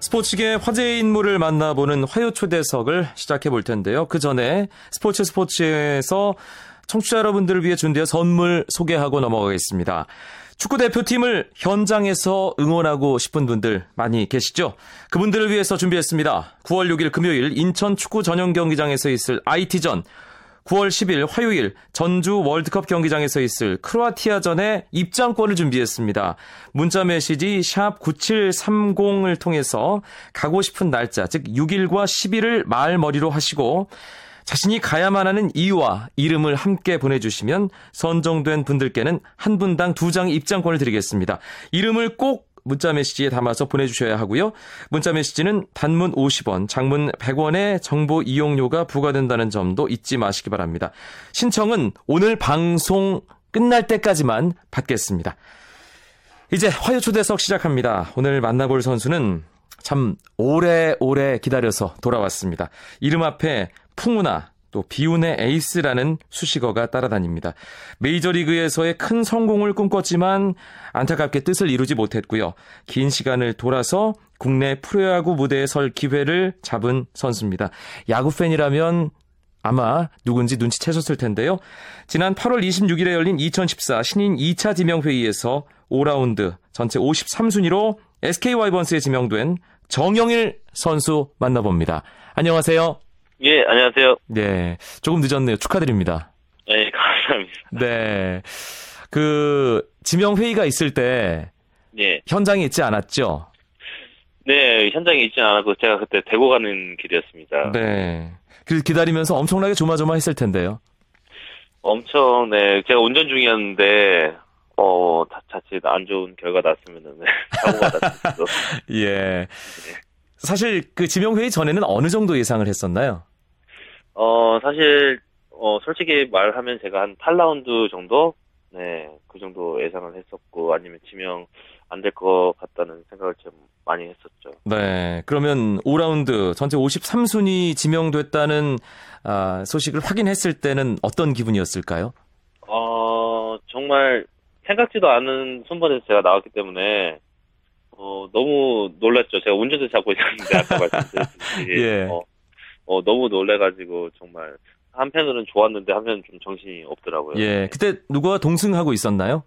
스포츠계 화제의 인물을 만나보는 화요 초대석을 시작해 볼 텐데요. 그 전에 스포츠 스포츠에서 청취자 여러분들을 위해 준비한 선물 소개하고 넘어가겠습니다. 축구 대표팀을 현장에서 응원하고 싶은 분들 많이 계시죠? 그분들을 위해서 준비했습니다. 9월 6일 금요일 인천 축구 전용 경기장에서 있을 IT전 9월 10일 화요일 전주 월드컵 경기장에서 있을 크로아티아전에 입장권을 준비했습니다. 문자 메시지 샵 9730을 통해서 가고 싶은 날짜, 즉 6일과 10일을 말머리로 하시고 자신이 가야만 하는 이유와 이름을 함께 보내주시면 선정된 분들께는 한 분당 두 장의 입장권을 드리겠습니다. 이름을 꼭 문자 메시지에 담아서 보내주셔야 하고요. 문자 메시지는 단문 50원, 장문 100원의 정보 이용료가 부과된다는 점도 잊지 마시기 바랍니다. 신청은 오늘 방송 끝날 때까지만 받겠습니다. 이제 화요 초대석 시작합니다. 오늘 만나볼 선수는 참 오래오래 기다려서 돌아왔습니다. 이름 앞에 풍우나 또 비운의 에이스라는 수식어가 따라다닙니다. 메이저리그에서의 큰 성공을 꿈꿨지만 안타깝게 뜻을 이루지 못했고요. 긴 시간을 돌아서 국내 프로야구 무대에 설 기회를 잡은 선수입니다. 야구 팬이라면 아마 누군지 눈치채셨을 텐데요. 지난 8월 26일에 열린 2014 신인 2차 지명회의에서 5라운드 전체 53순위로 SK 와이번스에 지명된 정영일 선수 만나봅니다. 안녕하세요. 예, 안녕하세요. 네, 조금 늦었네요. 축하드립니다. 네, 감사합니다. 네, 그 지명 회의가 있을 때 예. 현장에 있지 않았죠? 네, 현장에 있진 않았고 제가 그때 대구 가는 길이었습니다. 네. 그 기다리면서 엄청나게 조마조마했을 텐데요. 엄청 네, 제가 운전 중이었는데 어 자- 자칫 안 좋은 결과 났으면은 네, 사고가 수도. 예. 사실 그 지명 회의 전에는 어느 정도 예상을 했었나요? 어 사실 어 솔직히 말하면 제가 한 8라운드 정도 네, 그 정도 예상을 했었고 아니면 지명 안 될 것 같다는 생각을 좀 많이 했었죠. 네. 그러면 5라운드 전체 53순위 지명됐다는 아, 소식을 확인했을 때는 어떤 기분이었을까요? 어, 정말 생각지도 않은 순번에서 제가 나왔기 때문에, 어, 너무 놀랐죠. 제가 운전대 잡고 있었는데, 아까 말씀드렸듯이. 예. 어, 어, 너무 놀래가지고, 정말, 한편으로는 좋았는데, 한편은 좀 정신이 없더라고요. 예. 그때 누구와 동승하고 있었나요?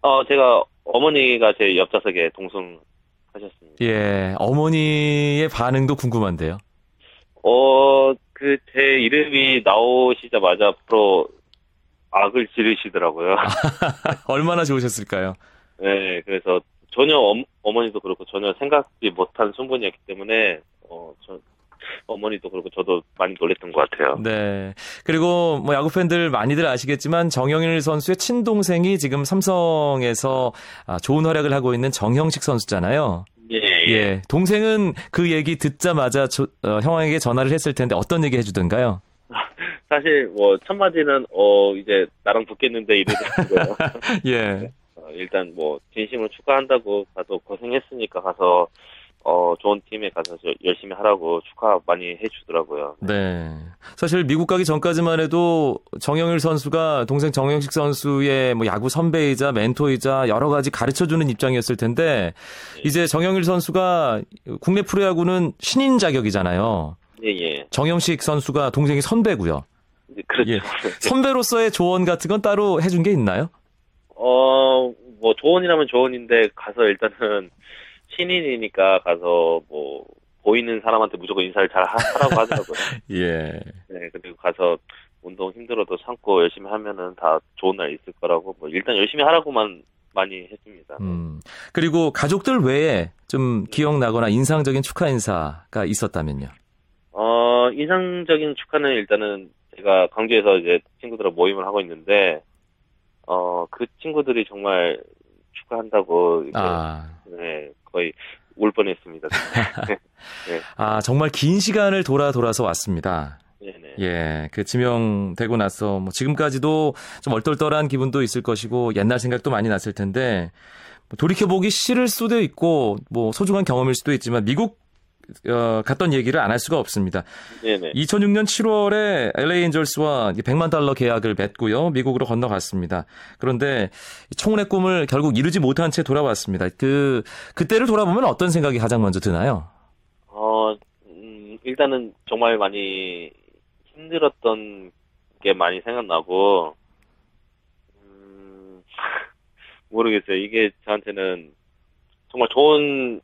어, 제가, 어머니가 제 옆좌석에 동승하셨습니다. 예. 어머니의 반응도 궁금한데요. 어, 그, 제 이름이 나오시자마자 앞으로 악을 지르시더라고요. 얼마나 좋으셨을까요? 네, 그래서 전혀 엄, 어머니도 그렇고 전혀 생각지 못한 순번이었기 때문에 어, 저 어머니도 그렇고 저도 많이 놀랬던 것 같아요. 네. 그리고 뭐 야구 팬들 많이들 아시겠지만 정영일 선수의 친동생이 지금 삼성에서 아, 좋은 활약을 하고 있는 정형식 선수잖아요. 예, 예. 예. 동생은 그 얘기 듣자마자 저- 어, 형에게 전화를 했을 텐데 어떤 얘기 해주던가요? 사실 뭐 첫 마디는 어 이제 나랑 붙겠는데 이러더라고요. 예. 어, 일단 뭐 진심으로 축하한다고 가도 고생했으니까 가서 어 좋은 팀에 가서 저- 열심히 하라고 축하 많이 해주더라고요. 네. 사실 미국 가기 전까지만 해도 정영일 선수가 동생 정영식 선수의 뭐 야구 선배이자 멘토이자 여러 가지 가르쳐 주는 입장이었을 텐데 이제 정영일 선수가 국내 프로야구는 신인 자격이잖아요. 예, 예. 정영식 선수가 동생이 선배고요. 이제 그렇죠. 예. 선배로서의 조언 같은 건 따로 해준 게 있나요? 어, 뭐, 조언이라면 조언인데, 가서 일단은, 신인이니까 가서, 뭐, 보이는 사람한테 무조건 인사를 잘 하- 하라고 하더라고요. 예. 네, 그리고 가서, 운동 힘들어도 참고 열심히 하면은 다 좋은 날 있을 거라고, 뭐, 일단 열심히 하라고만 많이 했습니다. 음. 그리고 가족들 외에 좀 기억나거나 인상적인 축하 인사가 있었다면요. 어, 인상적인 축하는 일단은, 제가 광주에서 이제 친구들하고 모임을 하고 있는데, 어, 그 친구들이 정말 축하한다고, 아. 네, 거의 울 뻔했습니다. 아, 정말 긴 시간을 돌아 돌아서 왔습니다. 네네. 예, 그 지명되고 나서 뭐 지금까지도 좀 얼떨떨한 기분도 있을 것이고 옛날 생각도 많이 났을 텐데 뭐 돌이켜 보기 싫을 수도 있고 뭐 소중한 경험일 수도 있지만 미국 어, 갔던 얘기를 안 할 수가 없습니다. 네네. 2006년 7월에 LA 엔젤스와 100만 달러 계약을 맺고요. 미국으로 건너갔습니다. 그런데 청혼의 꿈을 결국 이루지 못한 채 돌아왔습니다. 그 그때를 돌아보면 어떤 생각이 가장 먼저 드나요? 어, 음, 일단은 정말 많이 힘들었던 게 많이 생각나고, 음, 모르겠어요. 이게 저한테는 정말 좋은,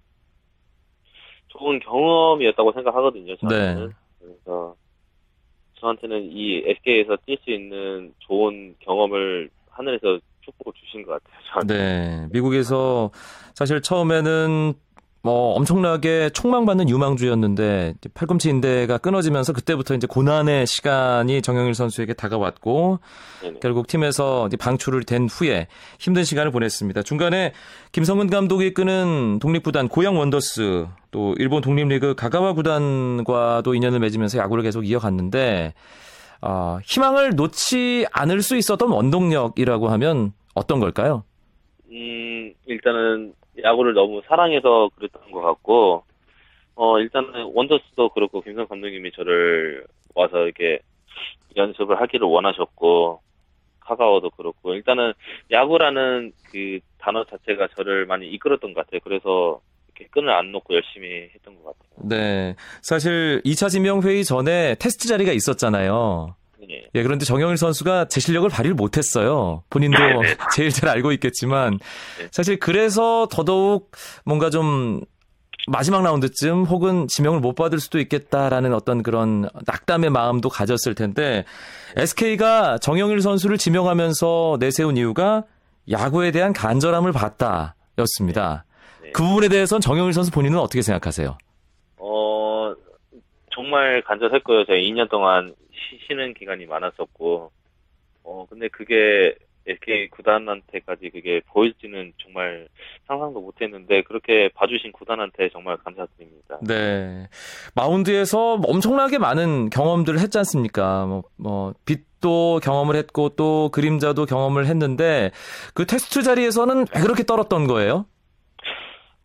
좋은 경험이었다고 생각하거든요. 저한테는. 네. 그래서 저한테는 이 SK에서 뛸 수 있는 좋은 경험을 하늘에서 축복을 주신 것 같아요. 저한테. 네. 미국에서 사실 처음에는 뭐 엄청나게 촉망받는 유망주였는데 팔꿈치 인대가 끊어지면서 그때부터 이제 고난의 시간이 정영일 선수에게 다가왔고 네네. 결국 팀에서 방출을 된 후에 힘든 시간을 보냈습니다. 중간에 김성근 감독이 이끄는 독립구단 고양 원더스 또 일본 독립리그 가가와 구단과도 인연을 맺으면서 야구를 계속 이어갔는데 어, 희망을 놓지 않을 수 있었던 원동력이라고 하면 어떤 걸까요? 음, 일단은 야구를 너무 사랑해서 그랬던 것 같고, 어, 일단은 원더스도 그렇고, 김성 감독님이 저를 와서 이렇게 연습을 하기를 원하셨고, 카가오도 그렇고, 일단은 야구라는 그 단어 자체가 저를 많이 이끌었던 것 같아요. 그래서 끈을 안 놓고 열심히 했던 것 같아요. 네. 사실 2차 지명 회의 전에 테스트 자리가 있었잖아요. 예. 예, 그런데 정영일 선수가 제 실력을 발휘를 못했어요. 본인도 네. 제일 잘 알고 있겠지만 네. 사실 그래서 더더욱 뭔가 좀 마지막 라운드쯤 혹은 지명을 못 받을 수도 있겠다라는 어떤 그런 낙담의 마음도 가졌을 텐데 SK가 정영일 선수를 지명하면서 내세운 이유가 야구에 대한 간절함을 봤다였습니다. 네. 그 부분에 대해서는 정영일 선수 본인은 어떻게 생각하세요? 어, 정말 간절했고요. 제가 2년 동안 쉬, 쉬는 기간이 많았었고, 어, 근데 그게 SK 구단한테까지 그게 보일지는 정말 상상도 못 했는데, 그렇게 봐주신 구단한테 정말 감사드립니다. 네. 마운드에서 엄청나게 많은 경험들을 했지 않습니까? 뭐, 뭐, 빛도 경험을 했고 또 그림자도 경험을 했는데 그 테스트 자리에서는 왜 그렇게 떨었던 거예요?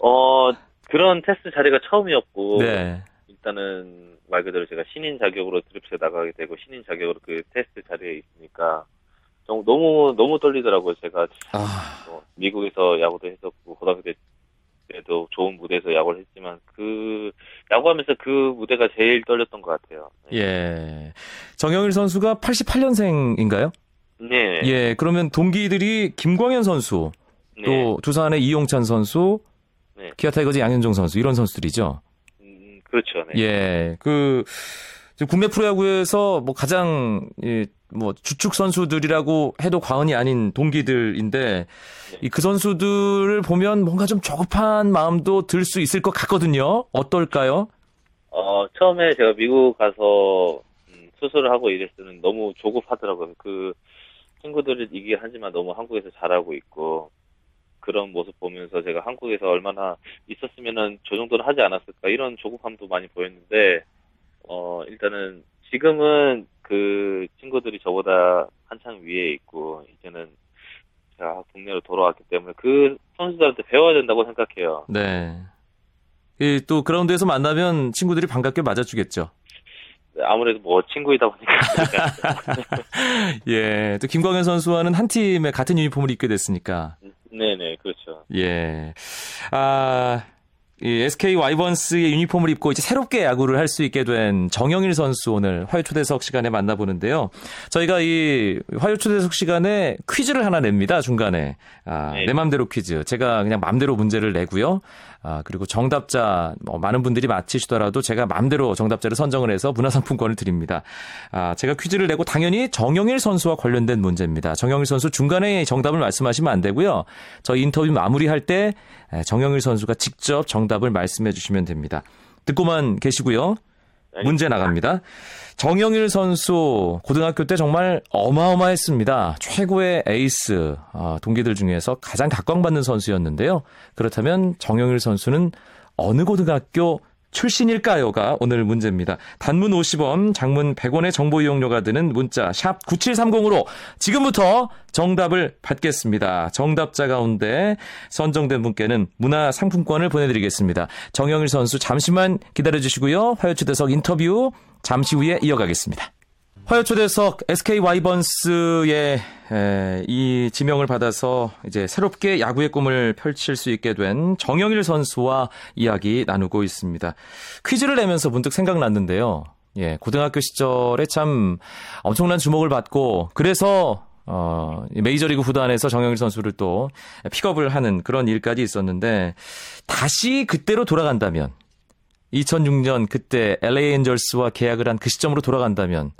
어, 그런 테스트 자리가 처음이었고, 네. 일단은 말 그대로 제가 신인 자격으로 드립스에 나가게 되고, 신인 자격으로 그 테스트 자리에 있으니까, 정- 너무, 너무 떨리더라고요. 제가 아, 어, 미국에서 야구도 했었고 고등학교 때도 좋은 무대에서 야구를 했지만 그 야구하면서 그 무대가 제일 떨렸던 것 같아요. 네. 예. 정영일 선수가 88년생인가요? 네. 예. 그러면 동기들이 김광현 선수, 네. 또 두산의 이용찬 선수, 네. 기아 타이거즈 양현종 선수 이런 선수들이죠. 음, 그렇죠. 네. 예, 그 국내 프로야구에서 뭐 가장 예, 뭐 주축 선수들이라고 해도 과언이 아닌 동기들인데 네. 이그 선수들을 보면 뭔가 좀 조급한 마음도 들 수 있을 것 같거든요. 어떨까요? 어, 처음에 제가 미국 가서 음, 수술을 하고 이랬을 때는 너무 조급하더라고요. 그 친구들이 얘기를 하지만 너무 한국에서 잘하고 있고 그런 모습 보면서 제가 한국에서 얼마나 있었으면은 저 정도는 하지 않았을까 이런 조급함도 많이 보였는데 어 일단은 지금은 그 친구들이 저보다 한창 위에 있고 이제는 제가 국내로 돌아왔기 때문에 그 선수들한테 배워야 된다고 생각해요. 네. 이또 그라운드에서 만나면 친구들이 반갑게 맞아주겠죠. 아무래도 뭐 친구이다 보니까 예. 또 김광현 선수와는 한 팀의 같은 유니폼을 입게 됐으니까. 네네 그렇죠. 예. 아, 이 SK 와이번스의 유니폼을 입고 이제 새롭게 야구를 할 수 있게 된 정영일 선수 오늘 화요 초대석 시간에 만나보는데요. 저희가 이 화요 초대석 시간에 퀴즈를 하나 냅니다. 중간에. 아, 네. 내 맘대로 퀴즈. 제가 그냥 맘대로 문제를 내고요. 아, 그리고 정답자 뭐 많은 분들이 맞히시더라도 제가 맘대로 정답자를 선정을 해서 문화상품권을 드립니다. 아, 제가 퀴즈를 내고 당연히 정영일 선수와 관련된 문제입니다. 정영일 선수 중간에 정답을 말씀하시면 안 되고요. 저희 인터뷰 마무리할 때 정영일 선수가 직접 정답을 말씀해 주시면 됩니다. 듣고만 계시고요. 문제 나갑니다. 정영일 선수 고등학교 때 정말 어마어마했습니다. 최고의 에이스 아, 동기들 중에서 가장 각광받는 선수였는데요. 그렇다면 정영일 선수는 어느 고등학교 출신일까요가 오늘 문제입니다. 단문 50원, 장문 100원의 정보 이용료가 드는 문자 샵 9730으로 지금부터 정답을 받겠습니다. 정답자 가운데 선정된 분께는 문화 상품권을 보내드리겠습니다. 정영일 선수 잠시만 기다려주시고요. 화요초대석 인터뷰 잠시 후에 이어가겠습니다. 화요 초대석 SK 와이번스의 이 지명을 받아서 이제 새롭게 야구의 꿈을 펼칠 수 있게 된 정영일 선수와 이야기 나누고 있습니다. 퀴즈를 내면서 문득 생각났는데요. 예, 고등학교 시절에 참 엄청난 주목을 받고 그래서 어, 메이저리그 구단에서 정영일 선수를 또 픽업을 하는 그런 일까지 있었는데 다시 그때로 돌아간다면 2006년 그때 LA 엔젤스와 계약을 한 그 시점으로 돌아간다면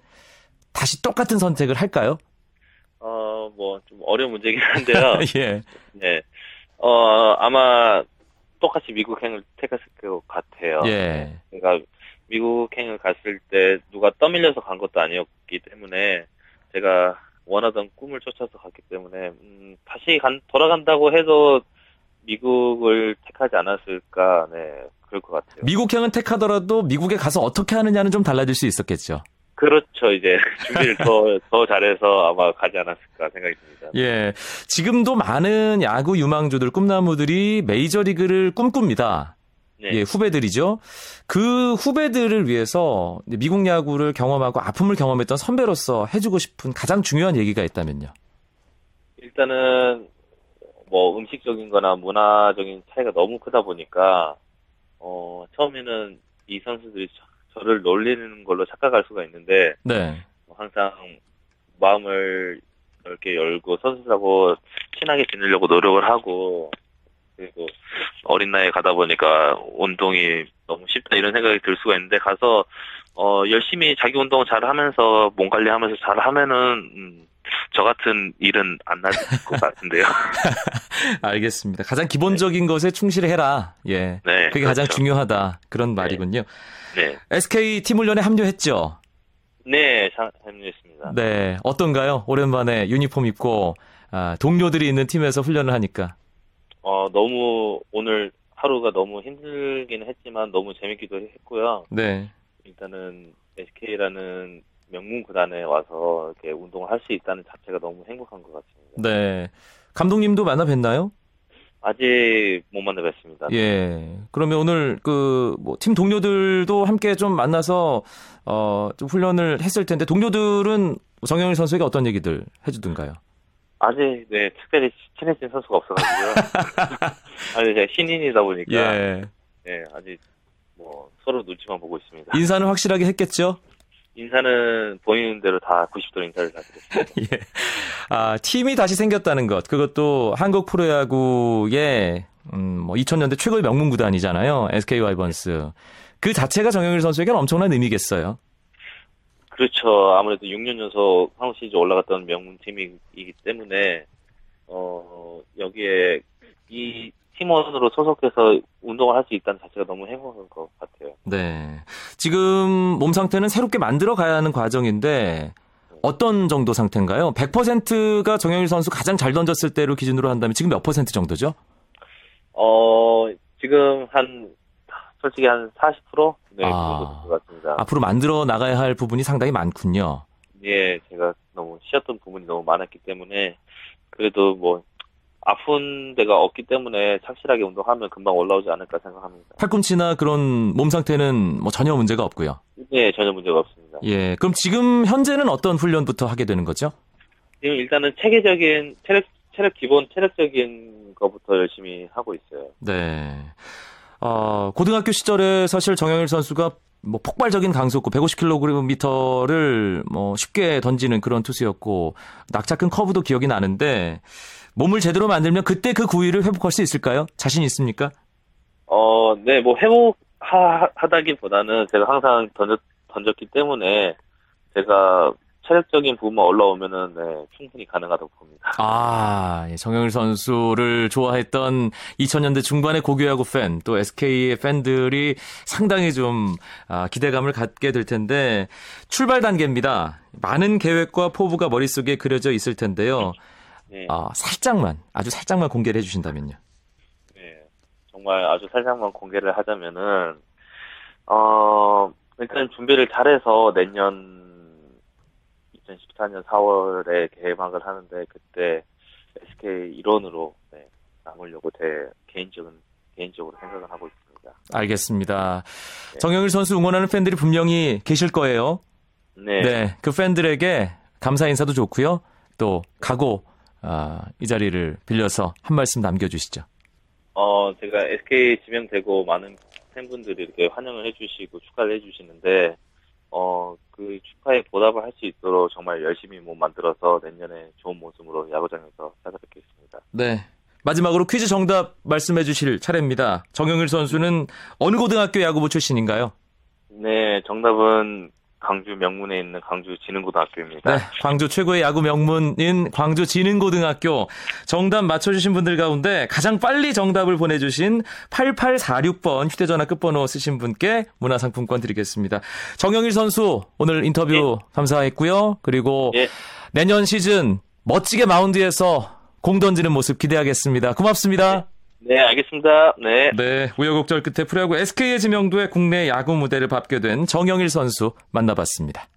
다시 똑같은 선택을 할까요? 어, 뭐, 좀 어려운 문제긴 한데요. 예. 네. 어, 아마 똑같이 미국행을 택했을 것 같아요. 예. 제가 미국행을 갔을 때 누가 떠밀려서 간 것도 아니었기 때문에 제가 원하던 꿈을 쫓아서 갔기 때문에 음, 다시 간, 돌아간다고 해도 미국을 택하지 않았을까, 네, 그럴 것 같아요. 미국행은 택하더라도 미국에 가서 어떻게 하느냐는 좀 달라질 수 있었겠죠. 그렇죠. 이제 준비를 더, 더 잘해서 아마 가지 않았을까 생각이 듭니다. 예. 지금도 많은 야구 유망주들, 꿈나무들이 메이저리그를 꿈꿉니다. 네. 예, 후배들이죠. 그 후배들을 위해서 미국 야구를 경험하고 아픔을 경험했던 선배로서 해주고 싶은 가장 중요한 얘기가 있다면요. 일단은 뭐 음식적인 거나 문화적인 차이가 너무 크다 보니까 어 처음에는 이 선수들이 저, 를 놀리는 걸로 착각할 수가 있는데 네. 항상 마음을 넓게 열고 선수들하고 친하게 지내려고 노력을 하고 그리고 어린 나이에 가다 보니까 운동이 너무 쉽다 이런 생각이 들 수가 있는데 가서 어 열심히 자기 운동 잘 하면서 몸 관리하면서 잘 하면은 음, 저 같은 일은 안 날 것 같은데요. 알겠습니다. 가장 기본적인 것에 충실해라. 예. 네, 그게 가장 그렇죠. 중요하다. 그런 말이군요. 네, SK 팀 훈련에 합류했죠. 네, 참 합류했습니다. 네. 어떤가요? 오랜만에 유니폼 입고 아, 동료들이 있는 팀에서 훈련을 하니까. 어 너무 오늘 하루가 너무 힘들기는 했지만 너무 재밌기도 했고요. 네. 일단은 SK라는 명문 구단에 와서 이렇게 운동을 할 수 있다는 자체가 너무 행복한 것 같습니다. 네. 감독님도 만나 뵀나요? 아직 못 만나 뵀습니다. 예. 그러면 오늘 그 뭐 팀 동료들도 함께 좀 만나서 어 좀 훈련을 했을 텐데 동료들은 정영일 선수에게 어떤 얘기들 해주던가요? 아직 네 특별히 친해진 선수가 없어가지고요. 아니 제가 신인이다 보니까 예. 네 아직 뭐 서로 눈치만 보고 있습니다. 인사는 확실하게 했겠죠? 인사는 보이는 대로 다 90도 인사를 다 드렸습니다. 예. 아, 팀이 다시 생겼다는 것. 그것도 한국 프로야구의 음, 뭐 2000년대 최고의 명문 구단이잖아요. SK 와이번스. 그 자체가 정영일 선수에게는 엄청난 의미겠어요. 그렇죠. 아무래도 6년 연속 한국 시리즈 올라갔던 명문 팀이기 때문에 어 여기에 이 팀원으로 소속해서 운동을 할 수 있다는 자체가 너무 행복한 것 같아요. 네. 지금 몸 상태는 새롭게 만들어 가야 하는 과정인데 어떤 정도 상태인가요? 100%가 정영일 선수 가장 잘 던졌을 때로 기준으로 한다면 지금 몇 퍼센트 정도죠? 어 지금 한 솔직히 한 40%? 네, 그 아. 정도 된것 같습니다. 앞으로 만들어 나가야 할 부분이 상당히 많군요. 예, 제가 너무 쉬었던 부분이 너무 많았기 때문에 그래도 뭐 아픈 데가 없기 때문에 착실하게 운동하면 금방 올라오지 않을까 생각합니다. 팔꿈치나 그런 몸 상태는 뭐 전혀 문제가 없고요. 네, 전혀 문제가 없습니다. 예. 그럼 지금 현재는 어떤 훈련부터 하게 되는 거죠? 지금 일단은 체계적인 체력 체력 기본 체력적인 것부터 열심히 하고 있어요. 네. 어, 고등학교 시절에 사실 정영일 선수가 뭐 폭발적인 강속구 150km를 뭐 쉽게 던지는 그런 투수였고 낙차큰 커브도 기억이 나는데 몸을 제대로 만들면 그때 그 구위를 회복할 수 있을까요? 자신 있습니까? 어, 네, 뭐 회복하다기보다는 제가 항상 던졌 던졌기 때문에 제가 체력적인 부분만 올라오면은 네, 충분히 가능하다고 봅니다. 아, 예, 정영일 선수를 좋아했던 2000년대 중반의 고교야구 팬, 또 SK의 팬들이 상당히 좀 아, 기대감을 갖게 될 텐데 출발 단계입니다. 많은 계획과 포부가 머릿속에 그려져 있을 텐데요. 네, 아, 살짝만, 아주 살짝만 공개를 해주신다면요. 네, 정말 아주 살짝만 공개를 하자면은 어, 일단 준비를 잘해서 내년 2014년 4월에 개막을 하는데 그때 SK 일원으로 네, 남으려고 제 개인적인 개인적으로 생각을 하고 있습니다. 알겠습니다. 네. 정영일 선수 응원하는 팬들이 분명히 계실 거예요. 네. 네, 그 팬들에게 감사 인사도 좋고요. 또 각오 아, 이 자리를 빌려서 한 말씀 남겨주시죠. 어, 제가 SK 지명되고 많은 팬분들이 이렇게 환영을 해주시고 축하를 해주시는데, 어, 그 축하에 보답을 할 수 있도록 정말 열심히 몸 만들어서 내년에 좋은 모습으로 야구장에서 찾아뵙겠습니다. 네. 마지막으로 퀴즈 정답 말씀해 주실 차례입니다. 정영일 선수는 어느 고등학교 야구부 출신인가요? 네, 정답은 광주 명문에 있는 광주 진흥고등학교입니다. 네, 광주 최고의 야구 명문인 광주 진흥고등학교 정답 맞춰주신 분들 가운데 가장 빨리 정답을 보내주신 8846번 휴대전화 끝번호 쓰신 분께 문화상품권 드리겠습니다. 정영일 선수 오늘 인터뷰 감사했고요. 그리고 예. 내년 시즌 멋지게 마운드에서 공 던지는 모습 기대하겠습니다. 고맙습니다. 네, 알겠습니다. 네. 네, 우여곡절 끝에 프로야구 SK의 지명도에 국내 야구 무대를 밟게 된 정영일 선수 만나봤습니다.